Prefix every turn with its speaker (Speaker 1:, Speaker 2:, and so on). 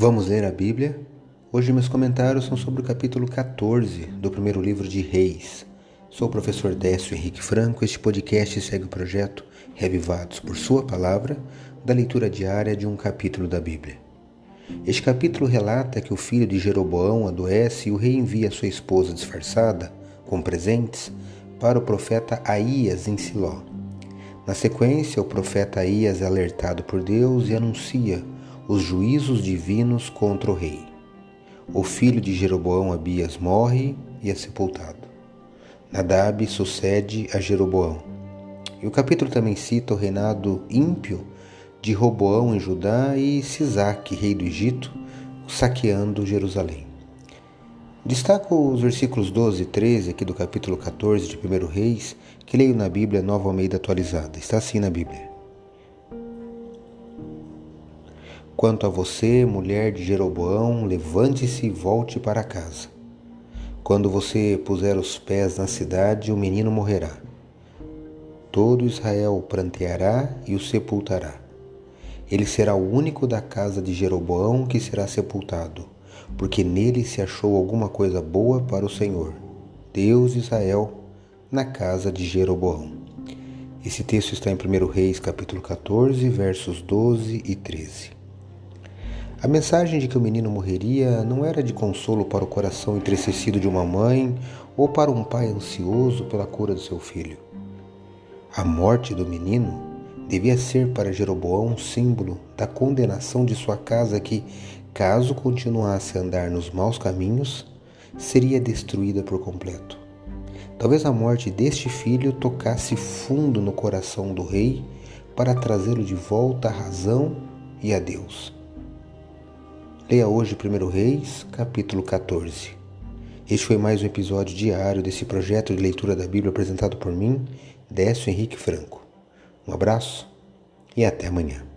Speaker 1: Vamos ler a Bíblia? Hoje meus comentários são sobre o capítulo 14 do primeiro livro de Reis. Sou o professor Décio Henrique Franco. Este podcast segue o projeto Revivados por Sua Palavra, da leitura diária de um capítulo da Bíblia. Este capítulo relata que o filho de Jeroboão adoece e o rei envia sua esposa disfarçada, com presentes, para o profeta Aías em Siló. Na sequência, o profeta Aías é alertado por Deus e anuncia os juízos divinos contra o rei. O filho de Jeroboão Abias morre e é sepultado. Nadab sucede a Jeroboão. E o capítulo também cita o reinado ímpio de Roboão em Judá e Sisaque, rei do Egito, saqueando Jerusalém. Destaco os versículos 12 e 13 aqui do capítulo 14 de 1 Reis, que leio na Bíblia Nova Almeida atualizada. Está assim na Bíblia. Quanto a você, mulher de Jeroboão, levante-se e volte para casa. Quando você puser os pés na cidade, o menino morrerá. Todo Israel o pranteará e o sepultará. Ele será o único da casa de Jeroboão que será sepultado, porque nele se achou alguma coisa boa para o Senhor, Deus de Israel, na casa de Jeroboão. Esse texto está em 1 Reis, capítulo 14, versos 12 e 13. A mensagem de que o menino morreria não era de consolo para o coração entristecido de uma mãe ou para um pai ansioso pela cura do seu filho. A morte do menino devia ser para Jeroboão um símbolo da condenação de sua casa que, caso continuasse a andar nos maus caminhos, seria destruída por completo. Talvez a morte deste filho tocasse fundo no coração do rei para trazê-lo de volta à razão e a Deus. Leia hoje 1 Reis, capítulo 14. Este foi mais um episódio diário desse projeto de leitura da Bíblia apresentado por mim, Décio Henrique Franco. Um abraço e até amanhã.